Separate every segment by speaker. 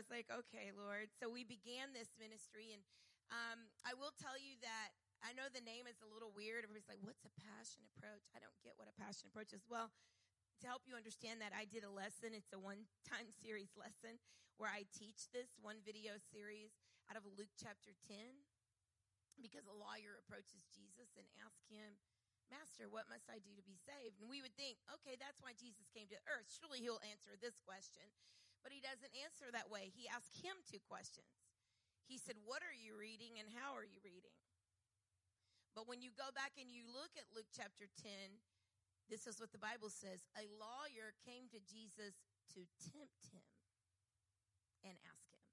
Speaker 1: was like, okay, Lord. So we began this ministry and, um, I will tell you that I know the name is a little weird. Everybody's like, what's a passion approach? I don't get what a passion approach is. Well, to help you understand that, I did a lesson. It's a one-time series lesson where I teach this one video series out of Luke chapter 10 because a lawyer approaches Jesus and asks him, Master, what must I do to be saved? And we would think, okay, that's why Jesus came to earth. Surely he'll answer this question. But he doesn't answer that way. He asked him two questions. He said, what are you reading and how are you reading? But when you go back and you look at Luke chapter 10, this is what the Bible says. A lawyer came to Jesus to tempt him and ask him.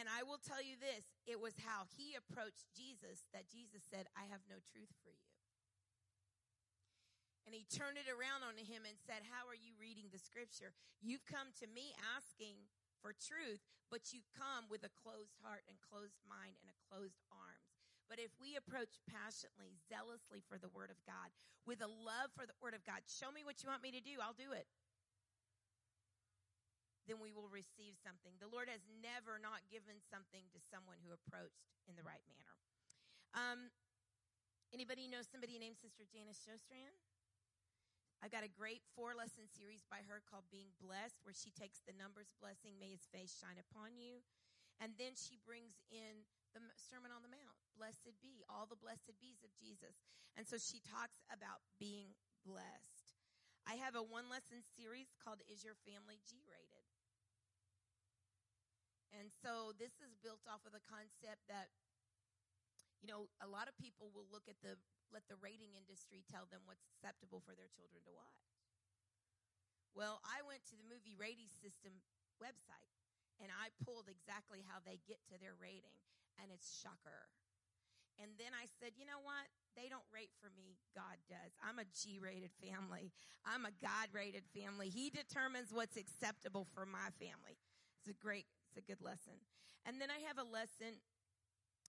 Speaker 1: And I will tell you this, it was how he approached Jesus that Jesus said, I have no truth for you. And he turned it around on him and said, How are you reading the scripture? You've come to me asking for truth, but you've come with a closed heart and closed mind and a closed arms. But if we approach passionately, zealously for the word of God, with a love for the word of God, show me what you want me to do, I'll do it. Then we will receive something. The Lord has never not given something to someone who approached in the right manner. Um, anybody know somebody named Sister Janice Shostrand? I've got a great four lesson series by her called Being Blessed, where she takes the numbers blessing, may his face shine upon you. And then she brings in the Sermon on the Mount, blessed be, all the blessed bees of Jesus. And so she talks about being blessed. I have a one lesson series called Is Your Family G Rated? And so this is built off of the concept that, you know, a lot of people will look at the let the rating industry tell them what's acceptable for their children to watch. Well, I went to the movie rating system website and I pulled exactly how they get to their rating and it's shocker. And then I said, you know what? They don't rate for me. God does. I'm a G rated family. I'm a God rated family. He determines what's acceptable for my family. It's a great, it's a good lesson. And then I have a lesson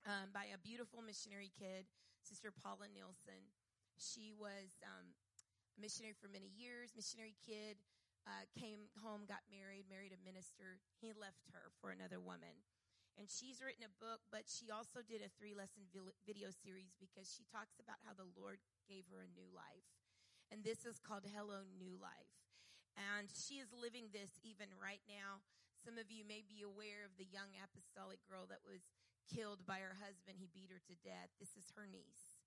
Speaker 1: um, by a beautiful missionary kid, Sister Paula Nielsen. She was um, a missionary for many years, missionary kid, uh, came home, got married, married a minister. He left her for another woman. And she's written a book, but she also did a three lesson video series because she talks about how the Lord gave her a new life. And this is called Hello New Life. And she is living this even right now. Some of you may be aware of the young apostolic girl that was killed by her husband. He beat her to death. This is her niece.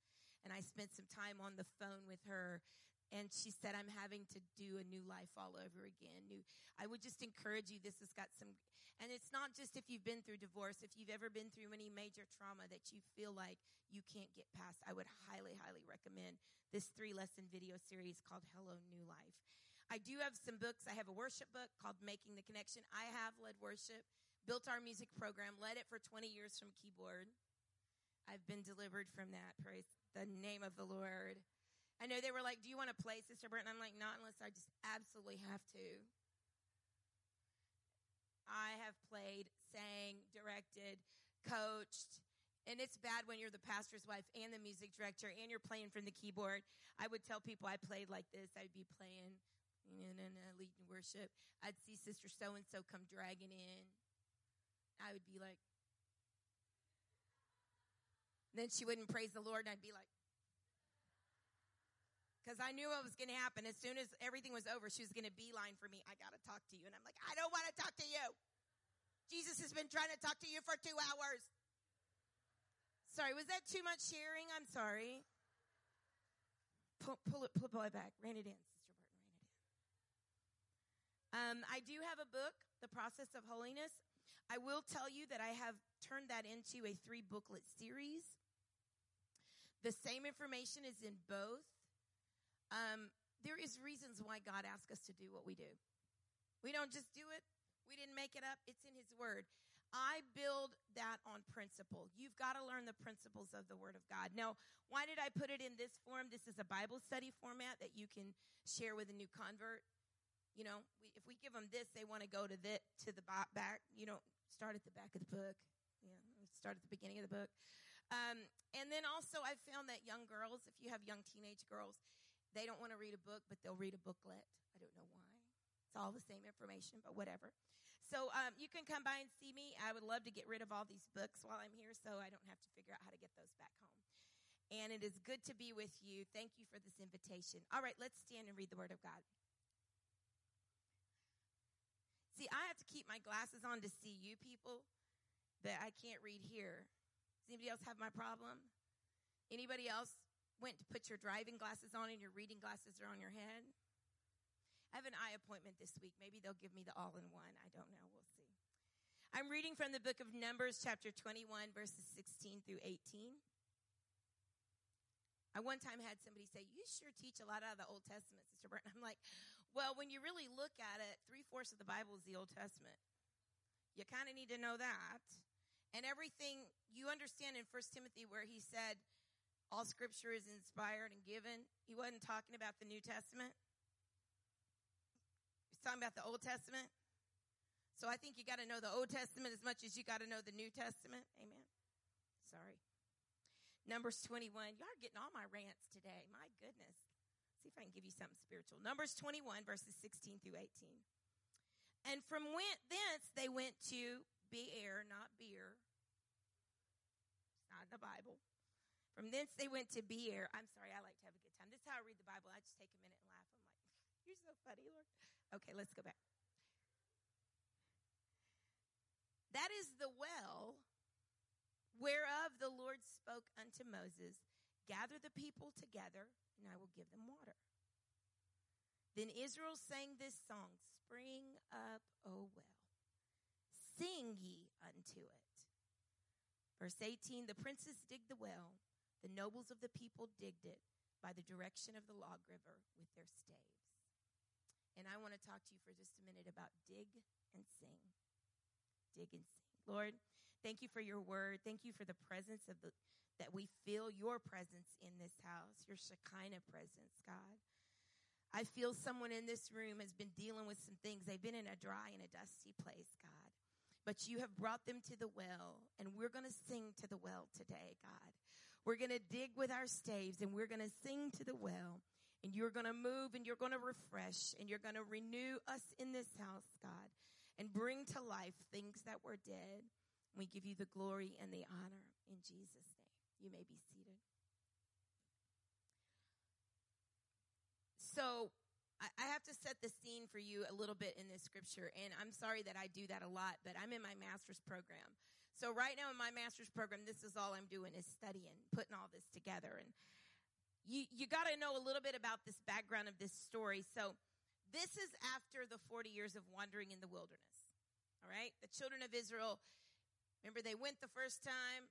Speaker 1: And I spent some time on the phone with her and she said, I'm having to do a new life all over again. New, I would just encourage you. This has got some, and it's not just if you've been through divorce, if you've ever been through any major trauma that you feel like you can't get past, I would highly, highly recommend this three lesson video series called Hello New Life. I do have some books. I have a worship book called Making the Connection. I have led worship, built our music program, led it for 20 years from keyboard. I've been delivered from that. Praise the name of the Lord. I know they were like, Do you want to play, Sister Burton? I'm like, Not unless I just absolutely have to. I have played, sang, directed, coached, and it's bad when you're the pastor's wife and the music director and you're playing from the keyboard. I would tell people I played like this. I'd be playing, you know, leading worship. I'd see Sister So and so come dragging in. I would be like, then she wouldn't praise the Lord, and I'd be like, because I knew what was going to happen. As soon as everything was over, she was going to beeline for me. I got to talk to you. And I'm like, I don't want to talk to you. Jesus has been trying to talk to you for two hours. Sorry, was that too much sharing? I'm sorry. Pull, pull it, pull it back. Rein it in, Sister Burton. Rein it in. Um, I do have a book, The Process of Holiness. I will tell you that I have turned that into a three booklet series. The same information is in both. Um, there is reasons why God asks us to do what we do. We don't just do it. We didn't make it up. It's in His Word. I build that on principle. You've got to learn the principles of the Word of God. Now, why did I put it in this form? This is a Bible study format that you can share with a new convert. You know, we, if we give them this, they want to go to the to the back. You know, start at the back of the book. Yeah, start at the beginning of the book. Um, and then also, I've found that young girls, if you have young teenage girls, they don't want to read a book, but they'll read a booklet. I don't know why. It's all the same information, but whatever. So um, you can come by and see me. I would love to get rid of all these books while I'm here so I don't have to figure out how to get those back home. And it is good to be with you. Thank you for this invitation. All right, let's stand and read the Word of God. See, I to keep my glasses on to see you people, but I can't read here. Does anybody else have my problem? Anybody else went to put your driving glasses on and your reading glasses are on your head? I have an eye appointment this week. Maybe they'll give me the all in one. I don't know. We'll see. I'm reading from the book of Numbers, chapter 21, verses 16 through 18. I one time had somebody say, You sure teach a lot out of the Old Testament, Sister Burton. I'm like, Well, when you really look at it, three fourths of the Bible is the Old Testament. You kind of need to know that. And everything you understand in First Timothy, where he said, All scripture is inspired and given, he wasn't talking about the New Testament He's talking about the Old Testament. So I think you got to know the Old Testament as much as you got to know the New Testament. Amen. Sorry. Numbers 21. Y'all are getting all my rants today. My goodness. See if I can give you something spiritual. Numbers 21, verses 16 through 18. And from went, thence they went to Beer, not beer. It's not in the Bible. From thence they went to Beer. I'm sorry, I like to have a good time. This is how I read the Bible. I just take a minute and laugh. I'm like, you're so funny, Lord. Okay, let's go back. That is the well whereof the Lord spoke unto Moses Gather the people together, and I will give them water. Then Israel sang this song Spring up, O well. Sing ye unto it. Verse 18 The princes digged the well, the nobles of the people digged it by the direction of the lawgiver with their staves. And I want to talk to you for just a minute about dig and sing. Dig and sing. Lord, thank you for your word. Thank you for the presence of the that we feel your presence in this house, your Shekinah presence, God. I feel someone in this room has been dealing with some things. They've been in a dry and a dusty place, God. But you have brought them to the well, and we're going to sing to the well today, God. We're going to dig with our staves, and we're going to sing to the well and you're going to move and you're going to refresh and you're going to renew us in this house, God, and bring to life things that were dead. We give you the glory and the honor in Jesus'. You may be seated. So, I have to set the scene for you a little bit in this scripture, and I'm sorry that I do that a lot, but I'm in my master's program. So right now in my master's program, this is all I'm doing is studying, putting all this together. And you, you got to know a little bit about this background of this story. So, this is after the 40 years of wandering in the wilderness. All right? The children of Israel, remember, they went the first time,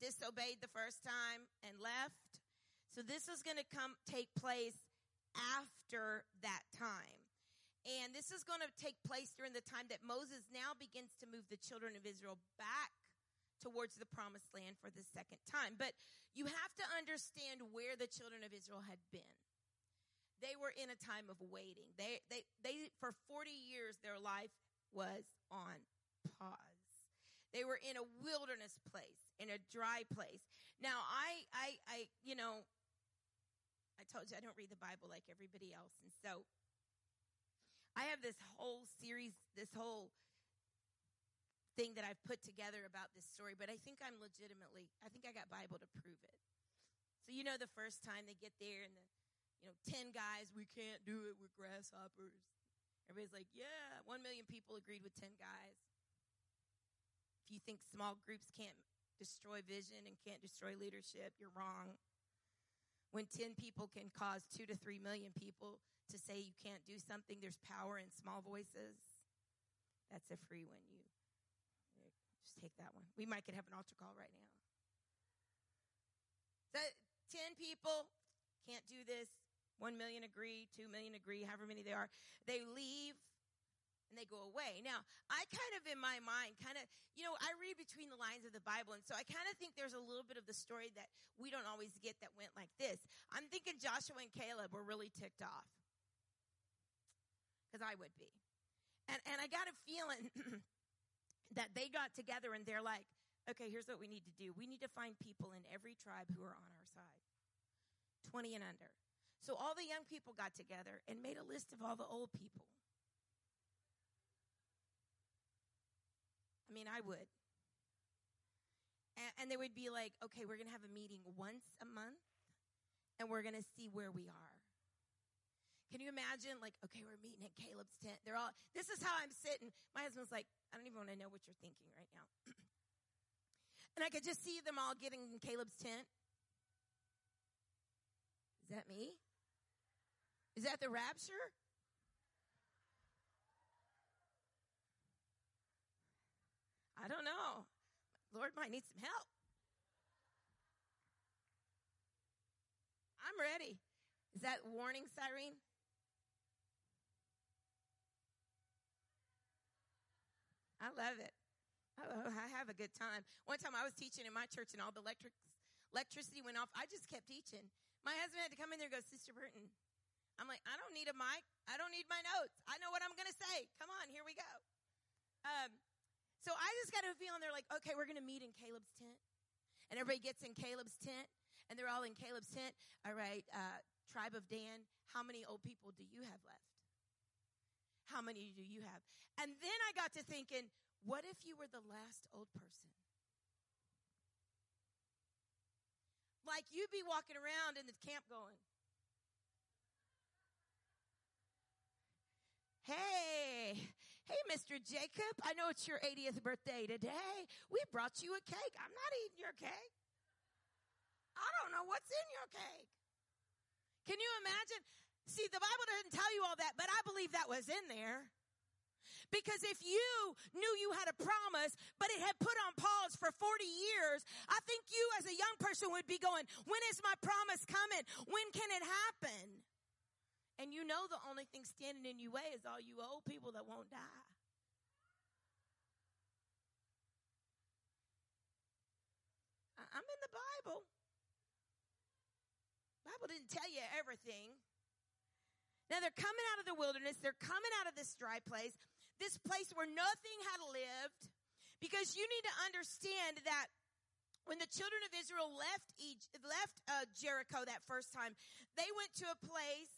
Speaker 1: disobeyed the first time, and left. So, this is going to come take place after that time. And this is going to take place during the time that Moses now begins to move the children of Israel back towards the promised land for the second time. But you have to understand where the children of Israel had been. They were in a time of waiting. They, they, they, for 40 years, their life was on pause. They were in a wilderness place, in a dry place. Now, I, I, I, you know, I told you I don't read the Bible like everybody else. And so I have this whole series, this whole thing that I've put together about this story, but I think I'm legitimately, I think I got Bible to prove it. So, you know, the first time they get there and the, you know, 10 guys, we can't do it we're grasshoppers. Everybody's like, yeah, 1 million people agreed with 10 guys. If you think small groups can't destroy vision and can't destroy leadership, you're wrong. When 10 people can cause 2 to 3 million people to say you can't do something, there's power in small voices. That's a free one. You just take that one. We might could have an altar call right now. So 10 people can't do this. 1 million agree, 2 million agree, however many they are. They leave and they go away. Now, I kind of in my mind kind of, you know, I read between the lines of the Bible and so I kind of think there's a little bit of the story that we don't always get that went like this. I'm thinking Joshua and Caleb were really ticked off. Cuz I would be. And and I got a feeling that they got together and they're like, okay, here's what we need to do. We need to find people in every tribe who are on our side, 20 and under. So all the young people got together and made a list of all the old people. Mean, I would. And, and they would be like, okay, we're going to have a meeting once a month and we're going to see where we are. Can you imagine, like, okay, we're meeting at Caleb's tent. They're all, this is how I'm sitting. My husband's like, I don't even want to know what you're thinking right now. and I could just see them all getting in Caleb's tent. Is that me? Is that the rapture? I don't know. Lord might need some help. I'm ready. Is that warning siren? I love it. Oh, I have a good time. One time I was teaching in my church and all the electric, electricity went off. I just kept teaching. My husband had to come in there and go, Sister Burton. I'm like, I don't need a mic. I don't need my notes. I know what I'm going to say. Come on, here we go. Um, so I just got a feeling they're like, okay, we're going to meet in Caleb's tent. And everybody gets in Caleb's tent and they're all in Caleb's tent. All right, uh, tribe of Dan, how many old people do you have left? How many do you have? And then I got to thinking, what if you were the last old person? Like you'd be walking around in the camp going, Hey, hey, Mr. Jacob, I know it's your 80th birthday today. We brought you a cake. I'm not eating your cake. I don't know what's in your cake. Can you imagine? See, the Bible doesn't tell you all that, but I believe that was in there. Because if you knew you had a promise, but it had put on pause for 40 years, I think you as a young person would be going, when is my promise coming? When can it happen? And you know the only thing standing in your way is all you old people that won't die. I'm in the Bible. Bible didn't tell you everything. Now they're coming out of the wilderness. They're coming out of this dry place this place where nothing had lived, because you need to understand that when the children of Israel left Egypt, left uh, Jericho that first time, they went to a place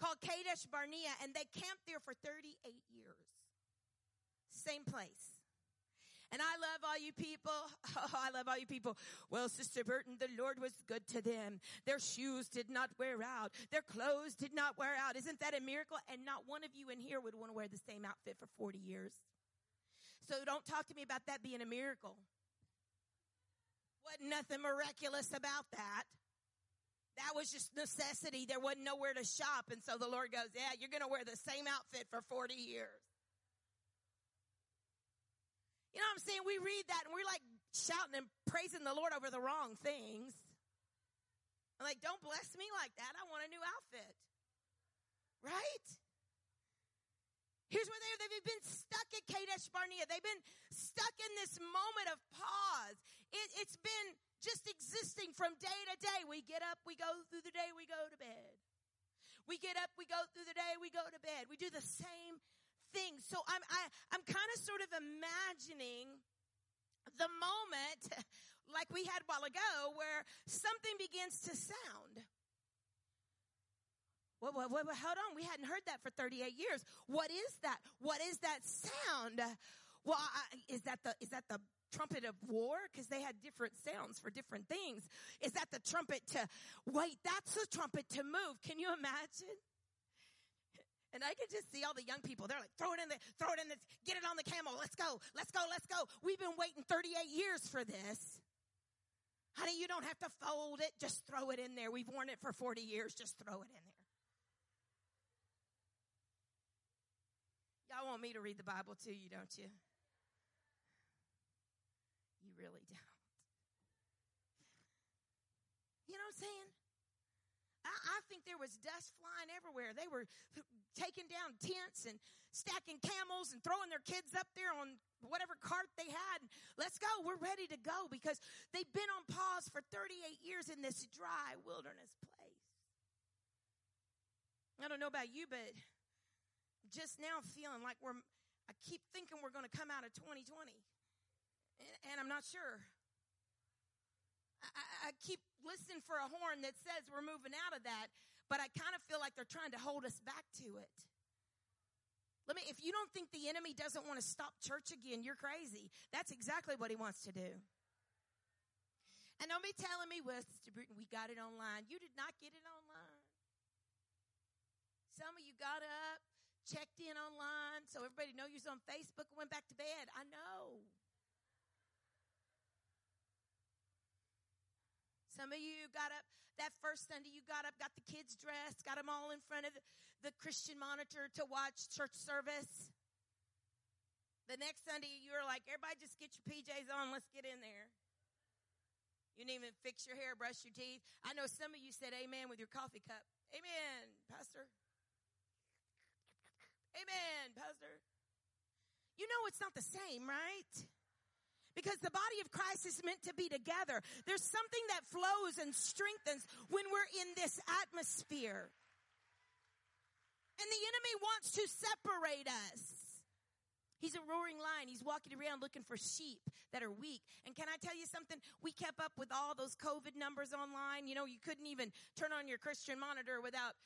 Speaker 1: called Kadesh Barnea and they camped there for 38 years. Same place. And I love all you people. Oh, I love all you people. Well, Sister Burton, the Lord was good to them. Their shoes did not wear out. Their clothes did not wear out. Isn't that a miracle? And not one of you in here would want to wear the same outfit for 40 years. So don't talk to me about that being a miracle. Wasn't nothing miraculous about that. That was just necessity. There wasn't nowhere to shop. And so the Lord goes, yeah, you're going to wear the same outfit for 40 years. You know what I'm saying? We read that and we're like shouting and praising the Lord over the wrong things. I'm like, don't bless me like that. I want a new outfit. Right? Here's where they, they've been stuck at Kadesh Barnea. They've been stuck in this moment of pause. It, it's been just existing from day to day. We get up, we go through the day, we go to bed. We get up, we go through the day, we go to bed. We do the same things. So I'm, I, I'm kind of sort of imagining the moment like we had a while ago where something begins to sound. Well, well, well, hold on. We hadn't heard that for 38 years. What is that? What is that sound? Well, I, is that the, is that the trumpet of war? Cause they had different sounds for different things. Is that the trumpet to, wait, that's the trumpet to move. Can you imagine? And I can just see all the young people. They're like, throw it in the, throw it in the, get it on the camel. Let's go. Let's go. Let's go. We've been waiting 38 years for this. Honey, you don't have to fold it. Just throw it in there. We've worn it for 40 years. Just throw it in there. Y'all want me to read the Bible to you, don't? You really don't. You know what I'm saying? I, I think there was dust flying everywhere. They were taking down tents and stacking camels and throwing their kids up there on whatever cart they had. Let's go. We're ready to go because they've been on pause for 38 years in this dry wilderness place. I don't know about you, but just now feeling like we're, I keep thinking we're going to come out of 2020 and I'm not sure. I, I, keep listening for a horn that says we're moving out of that, but I kind of feel like they're trying to hold us back to it. Let me, if you don't think the enemy doesn't want to stop church again, you're crazy. That's exactly what he wants to do. And don't be telling me, well, Sister Burton, we got it online. You did not get it online. Some of you got up, checked in online, so everybody know you're on Facebook and went back to bed. I know. Some of you got up that first Sunday, you got up, got the kids dressed, got them all in front of the Christian monitor to watch church service. The next Sunday, you were like, everybody just get your PJs on, let's get in there. You didn't even fix your hair, brush your teeth. I know some of you said amen with your coffee cup. Amen, Pastor. Amen, Pastor. You know it's not the same, right? Because the body of Christ is meant to be together. There's something that flows and strengthens when we're in this atmosphere. And the enemy wants to separate us. He's a roaring lion. He's walking around looking for sheep that are weak. And can I tell you something? We kept up with all those COVID numbers online. You know, you couldn't even turn on your Christian monitor without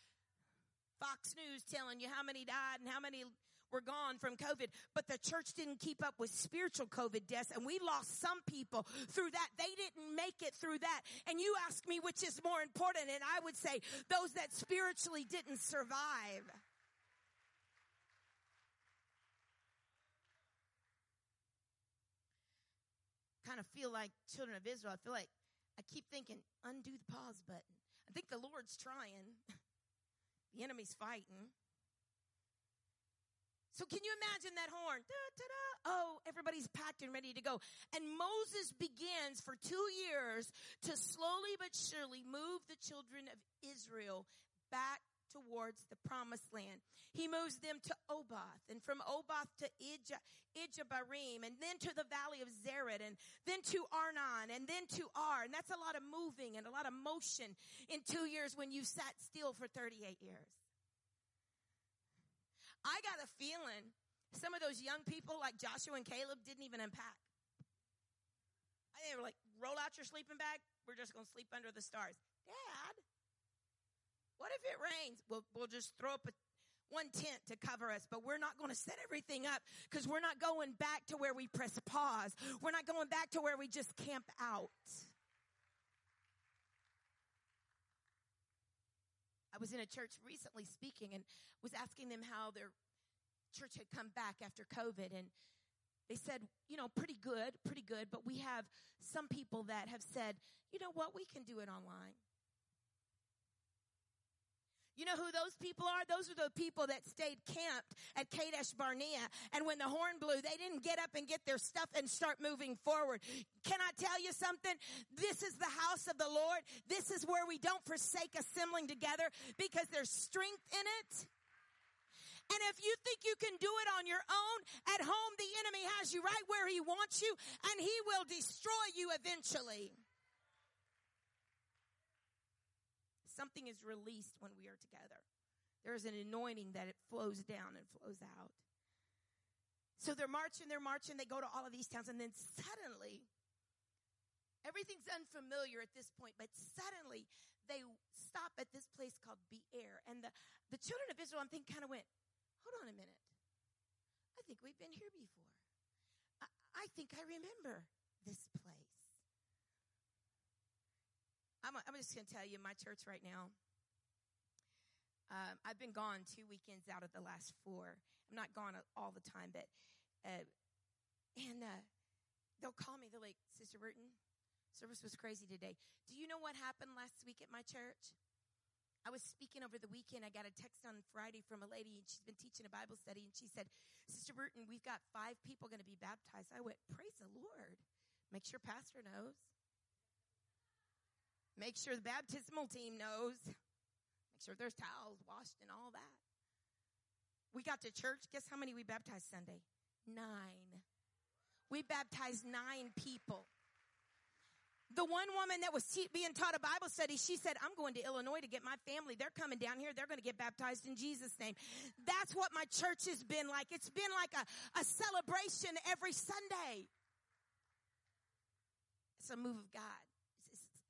Speaker 1: Fox News telling you how many died and how many were gone from COVID, but the church didn't keep up with spiritual COVID deaths and we lost some people through that. They didn't make it through that. And you ask me which is more important and I would say those that spiritually didn't survive. Kind of feel like children of Israel. I feel like I keep thinking, undo the pause button. I think the Lord's trying. the enemy's fighting. So can you imagine that horn? Da, da, da. Oh, everybody's packed and ready to go. And Moses begins for two years to slowly but surely move the children of Israel back towards the promised land. He moves them to Oboth and from Oboth to Ijeabarim and then to the valley of Zered and then to Arnon and then to Ar. And that's a lot of moving and a lot of motion in two years when you sat still for 38 years. I got a feeling some of those young people like Joshua and Caleb didn't even unpack. They were like, roll out your sleeping bag. We're just going to sleep under the stars. Dad, what if it rains? We'll, we'll just throw up a, one tent to cover us, but we're not going to set everything up because we're not going back to where we press pause. We're not going back to where we just camp out. Was in a church recently speaking and was asking them how their church had come back after COVID and they said, you know, pretty good, pretty good, but we have some people that have said, you know what, we can do it online. You know who those people are? Those are the people that stayed camped at Kadesh Barnea. And when the horn blew, they didn't get up and get their stuff and start moving forward. Can I tell you something? This is the house of the Lord. This is where we don't forsake assembling together because there's strength in it. And if you think you can do it on your own, at home the enemy has you right where he wants you and he will destroy you eventually. Something is released when we are together. There is an anointing that it flows down and flows out. So they're marching, they're marching, they go to all of these towns, and then suddenly, everything's unfamiliar at this point, but suddenly they stop at this place called Beer. And the, the children of Israel, I'm thinking, kind of went, hold on a minute. I think we've been here before. I, I think I remember this place. I'm, I'm just going to tell you, my church right now, um, I've been gone two weekends out of the last four. I'm not gone all the time, but, uh, and uh, they'll call me. They're like, Sister Burton, service was crazy today. Do you know what happened last week at my church? I was speaking over the weekend. I got a text on Friday from a lady, and she's been teaching a Bible study, and she said, Sister Burton, we've got five people going to be baptized. I went, Praise the Lord. Make sure Pastor knows. Make sure the baptismal team knows. Make sure there's towels washed and all that. We got to church. Guess how many we baptized Sunday? Nine. We baptized nine people. The one woman that was being taught a Bible study, she said, I'm going to Illinois to get my family. They're coming down here. They're going to get baptized in Jesus' name. That's what my church has been like. It's been like a, a celebration every Sunday. It's a move of God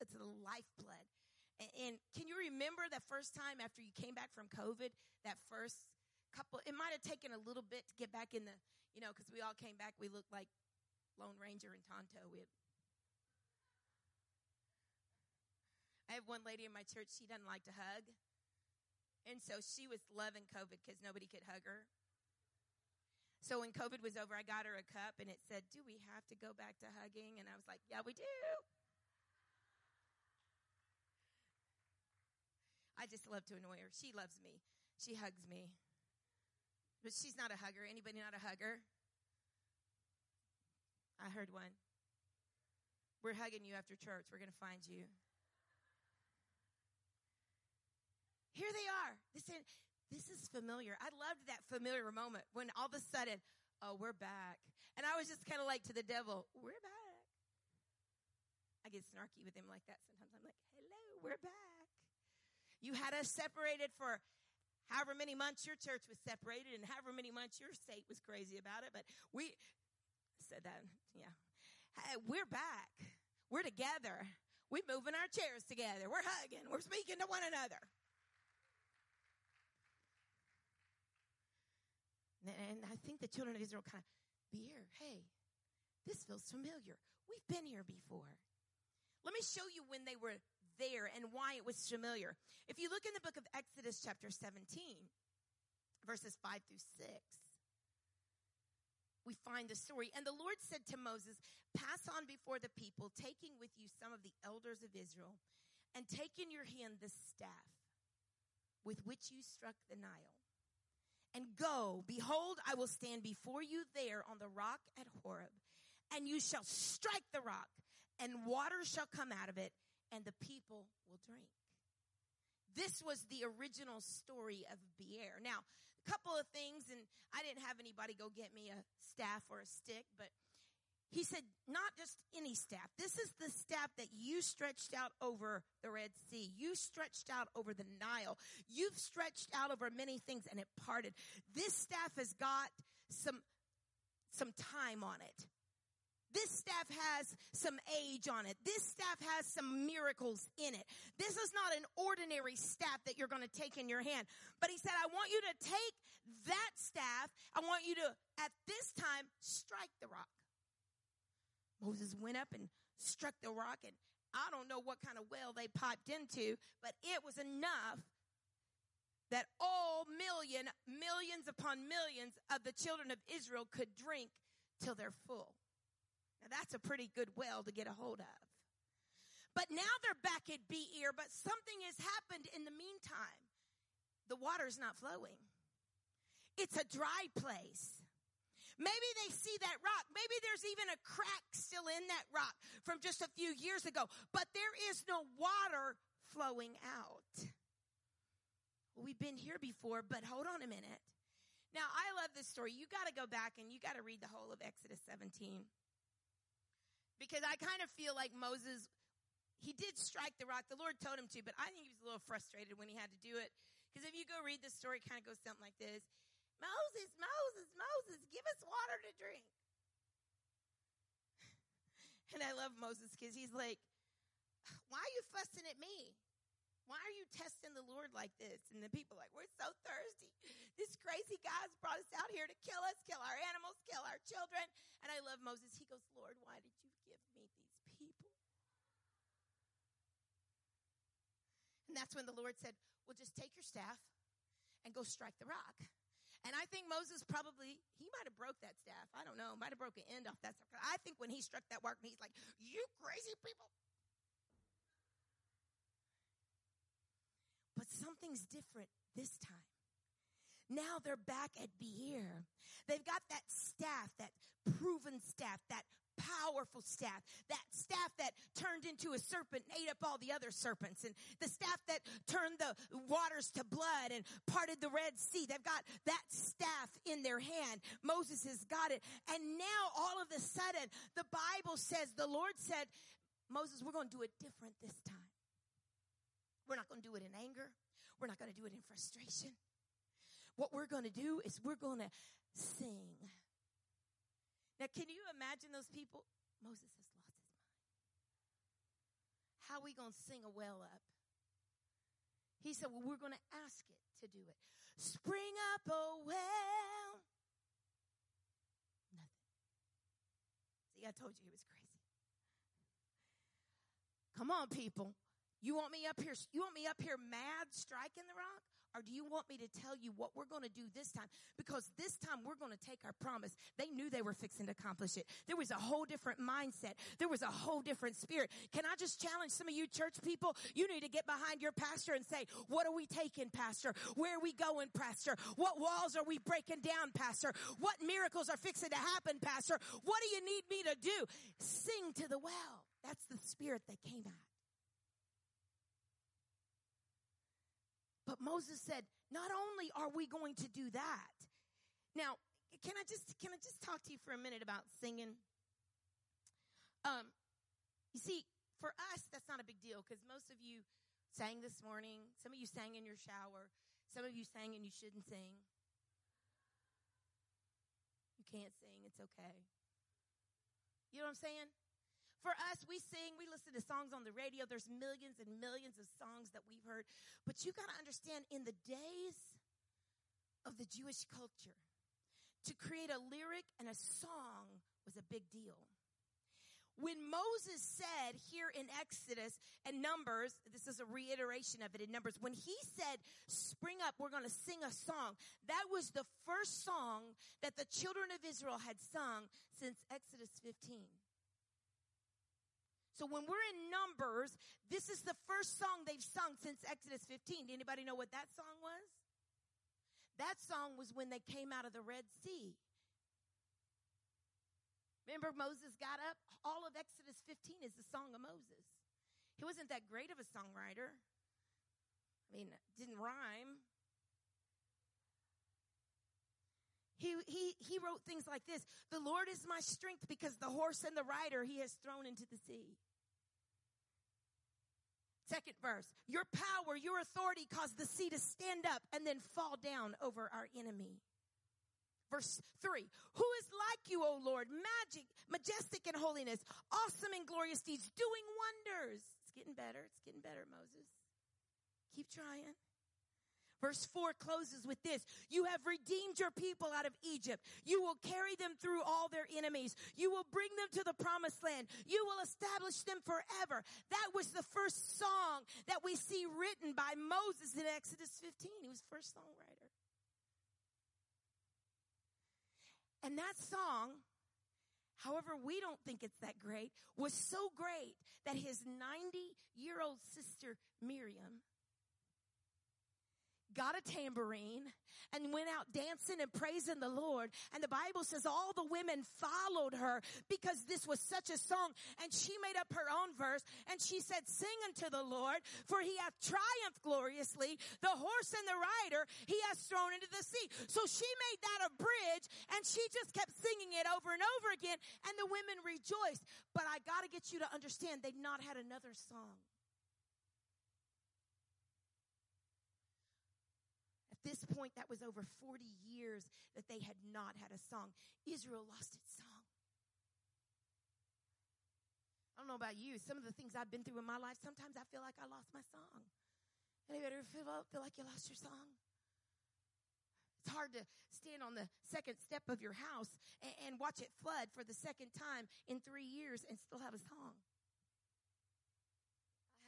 Speaker 1: it's the lifeblood. And, and can you remember that first time after you came back from COVID, that first couple, it might have taken a little bit to get back in the, you know, because we all came back. We looked like Lone Ranger and Tonto. We had, I have one lady in my church, she doesn't like to hug. And so she was loving COVID because nobody could hug her. So when COVID was over, I got her a cup and it said, Do we have to go back to hugging? And I was like, Yeah, we do. I just love to annoy her. She loves me. She hugs me. But she's not a hugger. Anybody not a hugger? I heard one. We're hugging you after church. We're going to find you. Here they are. This is, this is familiar. I loved that familiar moment when all of a sudden, oh, we're back. And I was just kind of like to the devil, we're back. I get snarky with him like that sometimes. I'm like, hello, we're back. You had us separated for however many months your church was separated and however many months your state was crazy about it. But we said that, yeah. We're back. We're together. We're moving our chairs together. We're hugging. We're speaking to one another. And I think the children of Israel kind of, be here. Hey, this feels familiar. We've been here before. Let me show you when they were there and why it was familiar. If you look in the book of Exodus, chapter 17, verses 5 through 6, we find the story. And the Lord said to Moses, Pass on before the people, taking with you some of the elders of Israel, and take in your hand the staff with which you struck the Nile. And go, behold, I will stand before you there on the rock at Horeb, and you shall strike the rock, and water shall come out of it, and the people will drink. This was the original story of Beer. Now, a couple of things, and I didn't have anybody go get me a staff or a stick, but he said, not just any staff. This is the staff that you stretched out over the Red Sea. You stretched out over the Nile. You've stretched out over many things and it parted. This staff has got some, some time on it. This staff has some age on it. This staff has some miracles in it. This is not an ordinary staff that you're going to take in your hand. But he said, I want you to take that staff. I want you to, at this time, strike the rock. Moses went up and struck the rock and I don't know what kind of well they piped into, but it was enough that all million, millions upon millions of the children of Israel could drink till they're full. Now that's a pretty good well to get a hold of. But now they're back at Beer, but something has happened in the meantime. The water's not flowing. It's a dry place. Maybe they see that rock. Maybe there's even a crack still in that rock from just a few years ago, but there is no water flowing out. We've been here before, but hold on a minute. Now, I love this story. You got to go back and you got to read the whole of Exodus 17 because I kind of feel like Moses, he did strike the rock. The Lord told him to, but I think he was a little frustrated when he had to do it. Because if you go read the story, it kind of goes something like this Moses, Moses, Moses, give us water to drink. And I love Moses because he's like, Why are you fussing at me? Why are you testing the Lord like this? And the people like, We're so thirsty. This crazy guy's brought us out here to kill us, kill our animals, kill our children. And I love Moses. He goes, Lord, why did you give me these people? And that's when the Lord said, Well, just take your staff and go strike the rock. And I think Moses probably, he might have broke that staff. I don't know. Might have broke an end off that staff. I think when he struck that rock, he's like, you crazy people. But something's different this time. Now they're back at Beer. They've got that staff, that proven staff, that powerful staff, that staff that turned into a serpent and ate up all the other serpents, and the staff that turned the waters to blood and parted the Red Sea. They've got that staff in their hand. Moses has got it. And now all of a sudden, the Bible says, the Lord said, Moses, we're going to do it different this time. We're not going to do it in anger. We're not going to do it in frustration. What we're going to do is we're going to sing. Now, can you imagine those people? Moses has lost his mind. How are we going to sing a well up? He said, Well, we're going to ask it to do it. Spring up, oh well. Nothing. See, I told you he was crazy. Come on, people. You want me up here? You want me up here mad striking the rock? Or do you want me to tell you what we're going to do this time? Because this time we're going to take our promise. They knew they were fixing to accomplish it. There was a whole different mindset. There was a whole different spirit. Can I just challenge some of you church people? You need to get behind your pastor and say, what are we taking, pastor? Where are we going, pastor? What walls are we breaking down, pastor? What miracles are fixing to happen, pastor? What do you need me to do? Sing to the well. That's the spirit they came at. But Moses said, not only are we going to do that. Now, can I just can I just talk to you for a minute about singing? Um, you see, for us, that's not a big deal because most of you sang this morning. Some of you sang in your shower. Some of you sang and you shouldn't sing. You can't sing, it's okay. You know what I'm saying? For us, we sing, we listen to songs on the radio. There's millions and millions of songs that we've heard. But you got to understand, in the days of the Jewish culture, to create a lyric and a song was a big deal. When Moses said here in Exodus and Numbers, this is a reiteration of it in Numbers, when he said, Spring up, we're going to sing a song, that was the first song that the children of Israel had sung since Exodus 15. So when we're in Numbers, this is the first song they've sung since Exodus 15. Anybody know what that song was? That song was when they came out of the Red Sea. Remember Moses got up? All of Exodus 15 is the song of Moses. He wasn't that great of a songwriter. I mean, didn't rhyme. He, he, he wrote things like this The Lord is my strength because the horse and the rider he has thrown into the sea. Second verse. Your power, your authority caused the sea to stand up and then fall down over our enemy. Verse three. Who is like you, O Lord? Magic, majestic in holiness, awesome in glorious deeds, doing wonders. It's getting better. It's getting better, Moses. Keep trying. Verse 4 closes with this You have redeemed your people out of Egypt. You will carry them through all their enemies. You will bring them to the promised land. You will establish them forever. That was the first song that we see written by Moses in Exodus 15. He was first songwriter. And that song, however, we don't think it's that great, was so great that his 90 year old sister Miriam got a tambourine and went out dancing and praising the Lord. And the Bible says all the women followed her because this was such a song. And she made up her own verse and she said, sing unto the Lord for he hath triumphed gloriously. The horse and the rider he has thrown into the sea. So she made that a bridge and she just kept singing it over and over again and the women rejoiced. But I gotta get you to understand they'd not had another song. This point, that was over 40 years that they had not had a song. Israel lost its song. I don't know about you. Some of the things I've been through in my life, sometimes I feel like I lost my song. Anybody ever feel, uh, feel like you lost your song? It's hard to stand on the second step of your house and, and watch it flood for the second time in three years and still have a song.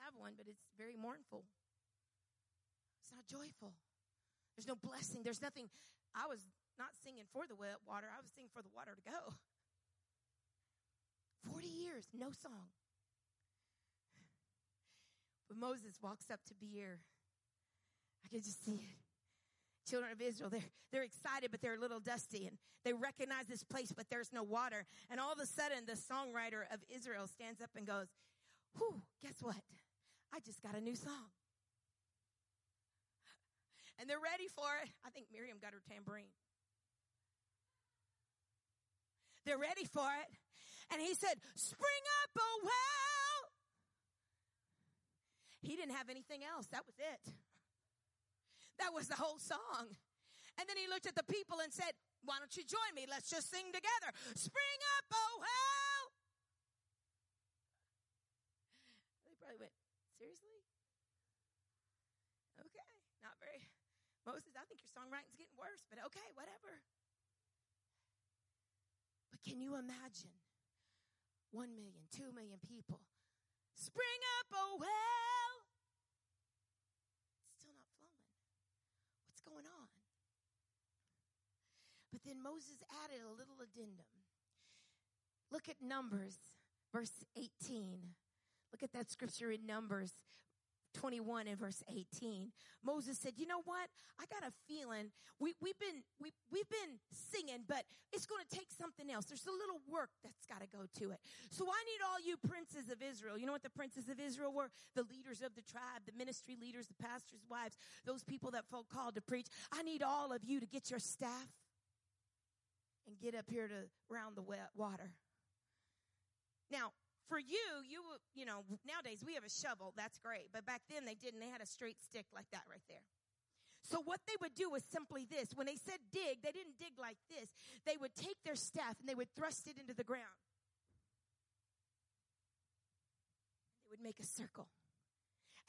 Speaker 1: I have one, but it's very mournful. It's not joyful. There's no blessing. There's nothing. I was not singing for the water. I was singing for the water to go. 40 years, no song. But Moses walks up to Beer. I can just see it. Children of Israel, they're, they're excited, but they're a little dusty and they recognize this place, but there's no water. And all of a sudden, the songwriter of Israel stands up and goes, Whew, guess what? I just got a new song and they're ready for it. I think Miriam got her tambourine. They're ready for it. And he said, Spring up, oh well. He didn't have anything else. That was it. That was the whole song. And then he looked at the people and said, Why don't you join me? Let's just sing together. Spring up, oh well. They probably went, Seriously? Moses, I think your songwriting's getting worse, but okay, whatever. But can you imagine one million, two million people? Spring up, oh well. It's still not flowing. What's going on? But then Moses added a little addendum. Look at Numbers, verse 18. Look at that scripture in Numbers, 21 and verse 18. Moses said, you know what? I got a feeling we, we've been, we, we've been singing, but it's going to take something else. There's a little work that's got to go to it. So I need all you princes of Israel. You know what the princes of Israel were? The leaders of the tribe, the ministry leaders, the pastors' wives, those people that folk called to preach. I need all of you to get your staff and get up here to round the water. Now, for you, you you know, nowadays we have a shovel. That's great. But back then they didn't. They had a straight stick like that right there. So what they would do was simply this. When they said dig, they didn't dig like this. They would take their staff and they would thrust it into the ground. They would make a circle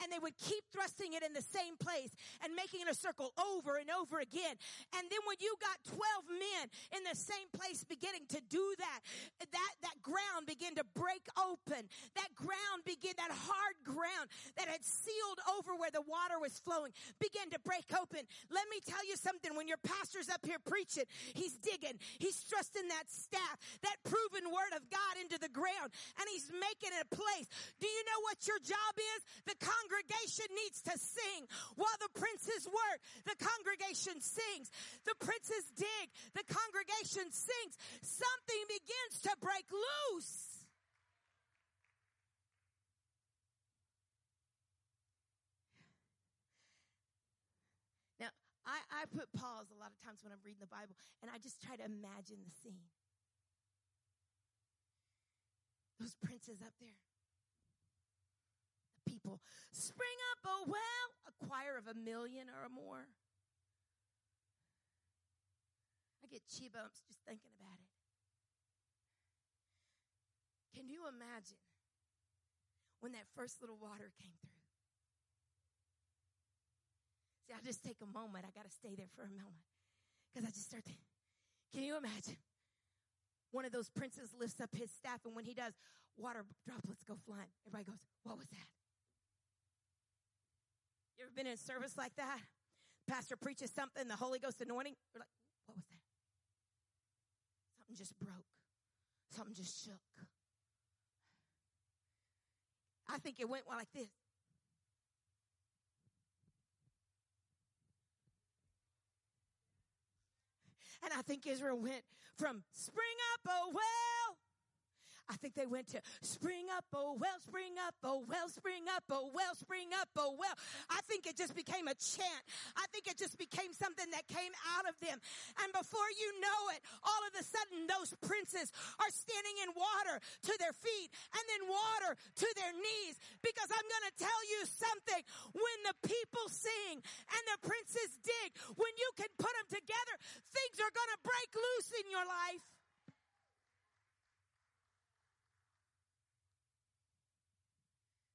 Speaker 1: and they would keep thrusting it in the same place and making it a circle over and over again. And then when you got 12 men in the same place beginning to do that, that, that ground began to break open. That ground began, that hard ground that had sealed over where the water was flowing began to break open. Let me tell you something. When your pastor's up here preaching, he's digging, he's thrusting that staff, that proven word of God into the ground, and he's making it a place. Do you know what your job is? The congregation needs to sing while the princes work. The congregation sings. The princes dig. The congregation sings. Something begins to break loose. Now, I, I put pause a lot of times when I'm reading the Bible and I just try to imagine the scene. Those princes up there people. Spring up, oh well, a choir of a million or more. I get chi bumps just thinking about it. Can you imagine when that first little water came through? See, I just take a moment. I got to stay there for a moment because I just start thinking. Can you imagine? One of those princes lifts up his staff, and when he does, water droplets go flying. Everybody goes, What was that? You ever been in a service like that? Pastor preaches something, the Holy Ghost anointing. You're like, what was that? Something just broke. Something just shook. I think it went like this. And I think Israel went from spring up, oh well, I think they went to spring up, oh well, spring up, oh well, spring up, oh well, spring up, oh well. I think it just became a chant. I think it just became something that came out of them. And before you know it, all of a sudden those princes are standing in water to their feet and then water to their knees. Because I'm going to tell you something. When the people sing and the princes dig, when you can put them together, things are going to break loose in your life.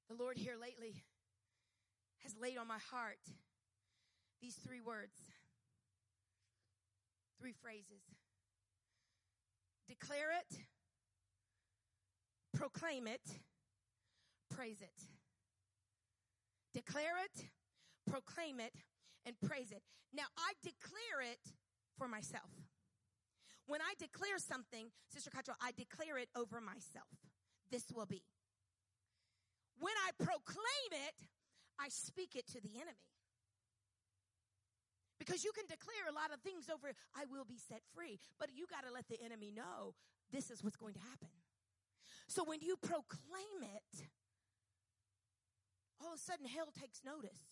Speaker 1: The Lord here lately has laid on my heart these three words, three phrases declare it, proclaim it, praise it. Declare it, proclaim it, and praise it. Now, I declare it for myself. When I declare something, Sister Cottrell, I declare it over myself. This will be. When I proclaim it, I speak it to the enemy. Because you can declare a lot of things over, I will be set free, but you got to let the enemy know this is what's going to happen. So when you proclaim it, all of a sudden hell takes notice.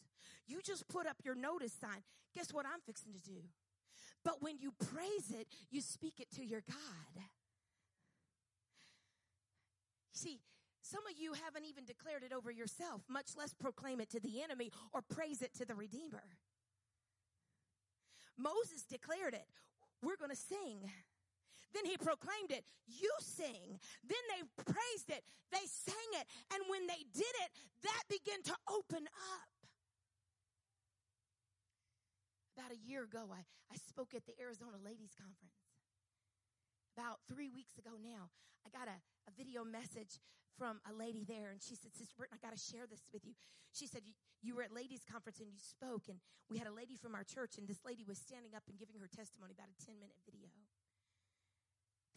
Speaker 1: You just put up your notice sign. Guess what I'm fixing to do? But when you praise it, you speak it to your God. You see, some of you haven't even declared it over yourself, much less proclaim it to the enemy or praise it to the Redeemer. Moses declared it. We're going to sing. Then he proclaimed it. You sing. Then they praised it. They sang it. And when they did it, that began to open up. About a year ago, I, I spoke at the Arizona Ladies Conference. About three weeks ago now, I got a, a video message from a lady there, and she said, Sister Burton, I got to share this with you. She said, You were at Ladies Conference and you spoke, and we had a lady from our church, and this lady was standing up and giving her testimony about a 10 minute video.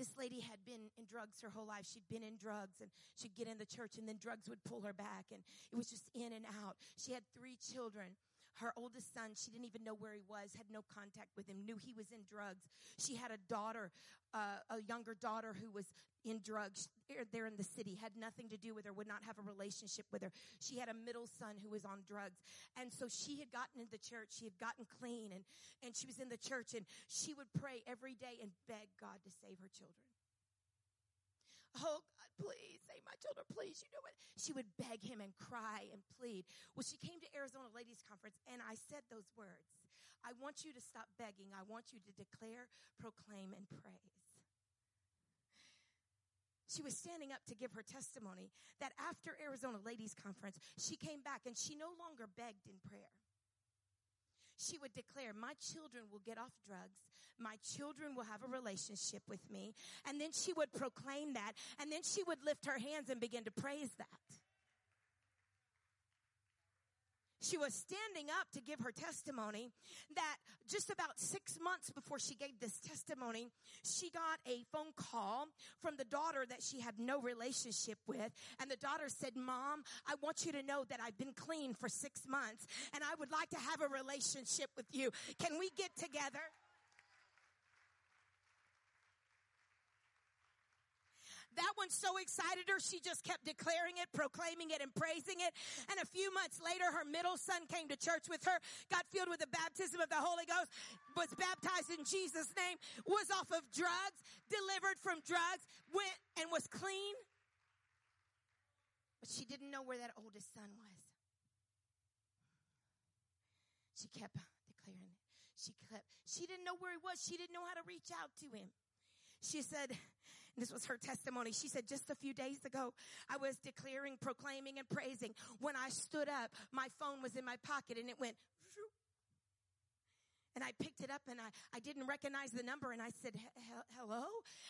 Speaker 1: This lady had been in drugs her whole life. She'd been in drugs and she'd get in the church and then drugs would pull her back and it was just in and out. She had three children. Her oldest son, she didn't even know where he was, had no contact with him, knew he was in drugs. She had a daughter, uh, a younger daughter who was in drugs there in the city, had nothing to do with her, would not have a relationship with her. She had a middle son who was on drugs. And so she had gotten into the church, she had gotten clean, and, and she was in the church, and she would pray every day and beg God to save her children. Oh, God, please save my children, please. You know what? She would beg him and cry and plead. Well, she came to Arizona Ladies Conference and I said those words. I want you to stop begging. I want you to declare, proclaim, and praise. She was standing up to give her testimony that after Arizona Ladies Conference, she came back and she no longer begged in prayer she would declare, My children will get off drugs. My children will have a relationship with me. And then she would proclaim that. And then she would lift her hands and begin to praise that. She was standing up to give her testimony that just about six months before she gave this testimony, she got a phone call from the daughter that she had no relationship with. And the daughter said, Mom, I want you to know that I've been clean for six months and I would like to have a relationship with you. Can we get together? That one so excited her, she just kept declaring it, proclaiming it, and praising it. And a few months later, her middle son came to church with her, got filled with the baptism of the Holy Ghost, was baptized in Jesus' name, was off of drugs, delivered from drugs, went and was clean. But she didn't know where that oldest son was. She kept declaring it. She kept, she didn't know where he was. She didn't know how to reach out to him. She said, this was her testimony. She said, just a few days ago, I was declaring, proclaiming, and praising. When I stood up, my phone was in my pocket and it went, and I picked it up and I, I didn't recognize the number and I said, hello?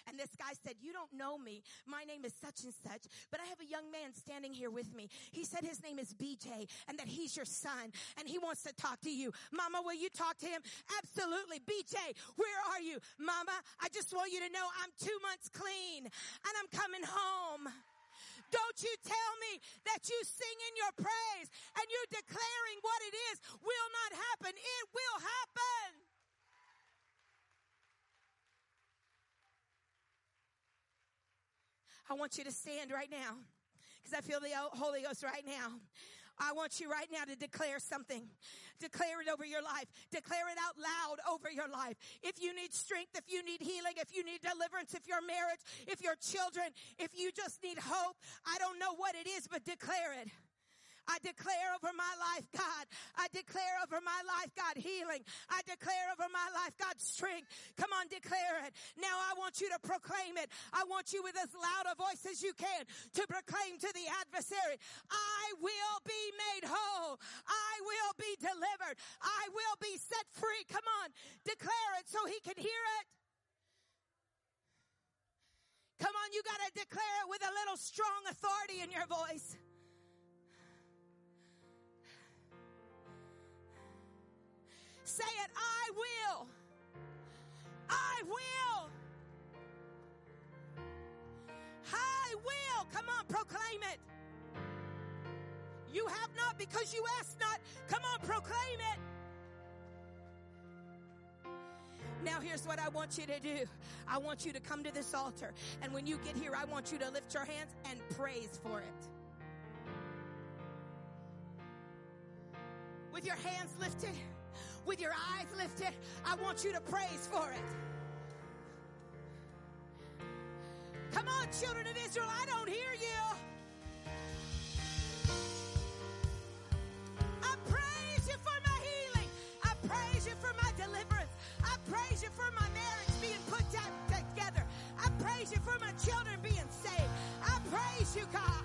Speaker 1: And this guy said, you don't know me. My name is such and such, but I have a young man standing here with me. He said his name is BJ and that he's your son and he wants to talk to you. Mama, will you talk to him? Absolutely. BJ, where are you? Mama, I just want you to know I'm two months clean and I'm coming home. Don't you tell me that you sing in your praise and you're declaring what it is will not happen. It will happen. I want you to stand right now because I feel the Holy Ghost right now. I want you right now to declare something. Declare it over your life. Declare it out loud over your life. If you need strength, if you need healing, if you need deliverance, if your marriage, if your children, if you just need hope, I don't know what it is, but declare it. I declare over my life, God. I declare over my life, God, healing. I declare over my life, God, strength. Come on, declare it. Now I want you to proclaim it. I want you with as loud a voice as you can to proclaim to the adversary, I will be made whole. I will be delivered. I will be set free. Come on, declare it so he can hear it. Come on, you gotta declare it with a little strong authority in your voice. Say it, I will. I will. I will. Come on, proclaim it. You have not because you ask not. Come on, proclaim it. Now, here's what I want you to do. I want you to come to this altar. And when you get here, I want you to lift your hands and praise for it. With your hands lifted with your eyes lifted, I want you to praise for it. Come on, children of Israel, I don't hear you. I praise you for my marriage being put together. I praise you for my children being saved. I praise you, God.